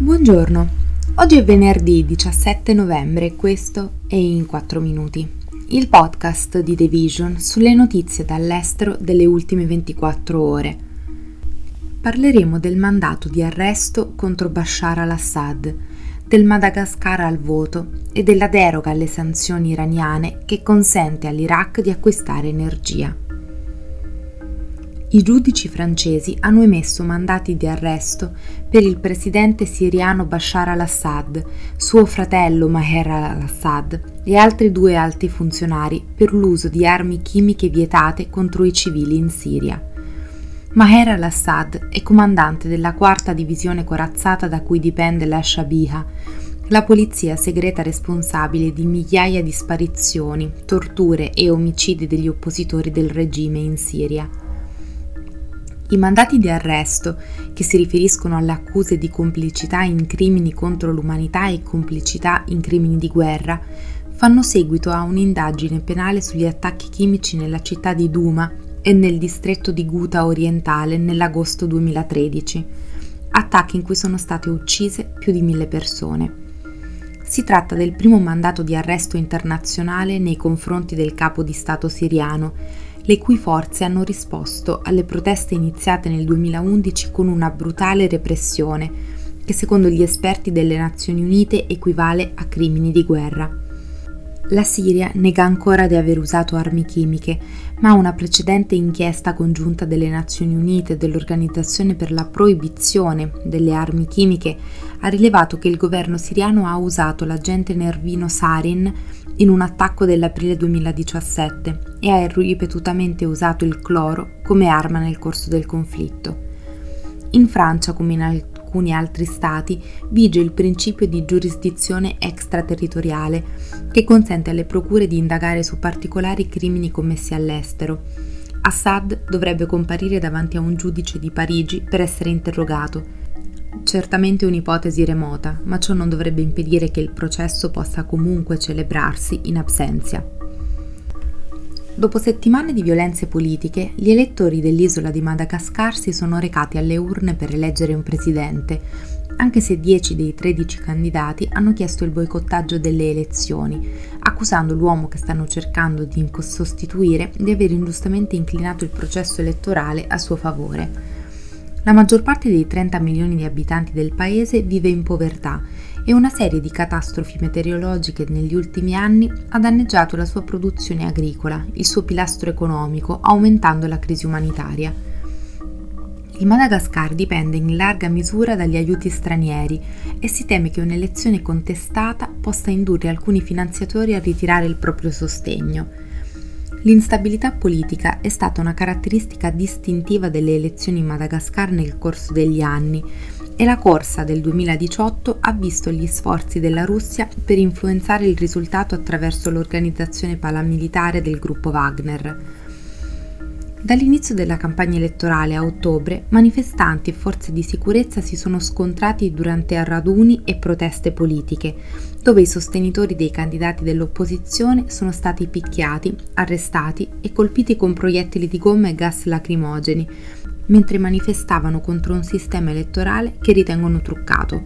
Buongiorno, oggi è venerdì 17 novembre e questo è In 4 Minuti, il podcast di The Vision sulle notizie dall'estero delle ultime 24 ore. Parleremo del mandato di arresto contro Bashar al-Assad, del Madagascar al voto e della deroga alle sanzioni iraniane che consente all'Iraq di acquistare energia. I giudici francesi hanno emesso mandati di arresto per il presidente siriano Bashar al-Assad, suo fratello Maher al-Assad e altri due alti funzionari per l'uso di armi chimiche vietate contro i civili in Siria. Maher al-Assad è comandante della quarta divisione corazzata da cui dipende la Shabiha, la polizia segreta responsabile di migliaia di sparizioni, torture e omicidi degli oppositori del regime in Siria. I mandati di arresto, che si riferiscono alle accuse di complicità in crimini contro l'umanità e complicità in crimini di guerra, fanno seguito a un'indagine penale sugli attacchi chimici nella città di Duma e nel distretto di Ghouta orientale nell'agosto 2013, attacchi in cui sono state uccise più di mille persone. Si tratta del primo mandato di arresto internazionale nei confronti del capo di Stato siriano le cui forze hanno risposto alle proteste iniziate nel 2011 con una brutale repressione che secondo gli esperti delle Nazioni Unite equivale a crimini di guerra. La Siria nega ancora di aver usato armi chimiche, ma una precedente inchiesta congiunta delle Nazioni Unite e dell'Organizzazione per la proibizione delle armi chimiche ha rilevato che il governo siriano ha usato l'agente nervino sarin in un attacco dell'aprile 2017 e ha ripetutamente usato il cloro come arma nel corso del conflitto. In Francia, come in alcuni altri stati, vige il principio di giurisdizione extraterritoriale, che consente alle procure di indagare su particolari crimini commessi all'estero. Assad dovrebbe comparire davanti a un giudice di Parigi per essere interrogato. Certamente un'ipotesi remota, ma ciò non dovrebbe impedire che il processo possa comunque celebrarsi in absenza. Dopo settimane di violenze politiche, gli elettori dell'isola di Madagascar si sono recati alle urne per eleggere un presidente, anche se 10 dei 13 candidati hanno chiesto il boicottaggio delle elezioni, accusando l'uomo che stanno cercando di sostituire di aver ingiustamente inclinato il processo elettorale a suo favore. La maggior parte dei 30 milioni di abitanti del paese vive in povertà e una serie di catastrofi meteorologiche negli ultimi anni ha danneggiato la sua produzione agricola, il suo pilastro economico, aumentando la crisi umanitaria. Il Madagascar dipende in larga misura dagli aiuti stranieri e si teme che un'elezione contestata possa indurre alcuni finanziatori a ritirare il proprio sostegno. L'instabilità politica è stata una caratteristica distintiva delle elezioni in Madagascar nel corso degli anni e la corsa del 2018 ha visto gli sforzi della Russia per influenzare il risultato attraverso l'organizzazione paramilitare del gruppo Wagner. Dall'inizio della campagna elettorale a ottobre, manifestanti e forze di sicurezza si sono scontrati durante raduni e proteste politiche, dove i sostenitori dei candidati dell'opposizione sono stati picchiati, arrestati e colpiti con proiettili di gomma e gas lacrimogeni, mentre manifestavano contro un sistema elettorale che ritengono truccato.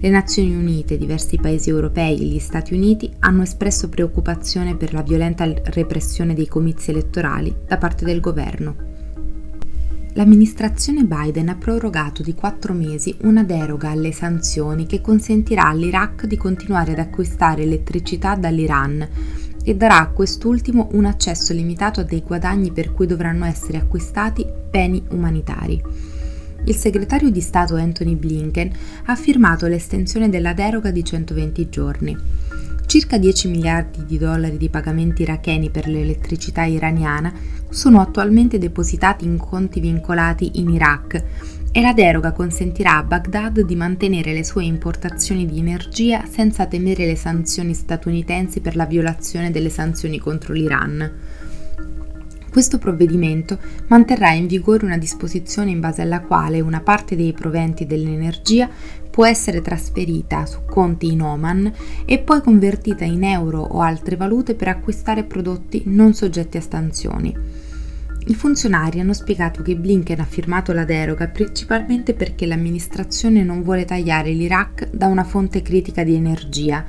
Le Nazioni Unite, diversi paesi europei e gli Stati Uniti hanno espresso preoccupazione per la violenta repressione dei comizi elettorali da parte del governo. L'amministrazione Biden ha prorogato di quattro mesi una deroga alle sanzioni che consentirà all'Iraq di continuare ad acquistare elettricità dall'Iran e darà a quest'ultimo un accesso limitato a dei guadagni per cui dovranno essere acquistati beni umanitari. Il segretario di Stato Anthony Blinken ha firmato l'estensione della deroga di 120 giorni. Circa 10 miliardi di dollari di pagamenti iracheni per l'elettricità iraniana sono attualmente depositati in conti vincolati in Iraq e la deroga consentirà a Baghdad di mantenere le sue importazioni di energia senza temere le sanzioni statunitensi per la violazione delle sanzioni contro l'Iran. Questo provvedimento manterrà in vigore una disposizione in base alla quale una parte dei proventi dell'energia può essere trasferita su conti in Oman e poi convertita in euro o altre valute per acquistare prodotti non soggetti a sanzioni. I funzionari hanno spiegato che Blinken ha firmato la deroga principalmente perché l'amministrazione non vuole tagliare l'Iraq da una fonte critica di energia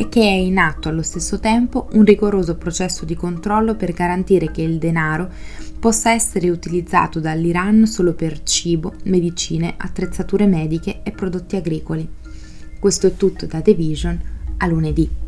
e che è in atto allo stesso tempo un rigoroso processo di controllo per garantire che il denaro possa essere utilizzato dall'Iran solo per cibo, medicine, attrezzature mediche e prodotti agricoli. Questo è tutto da The Vision a lunedì.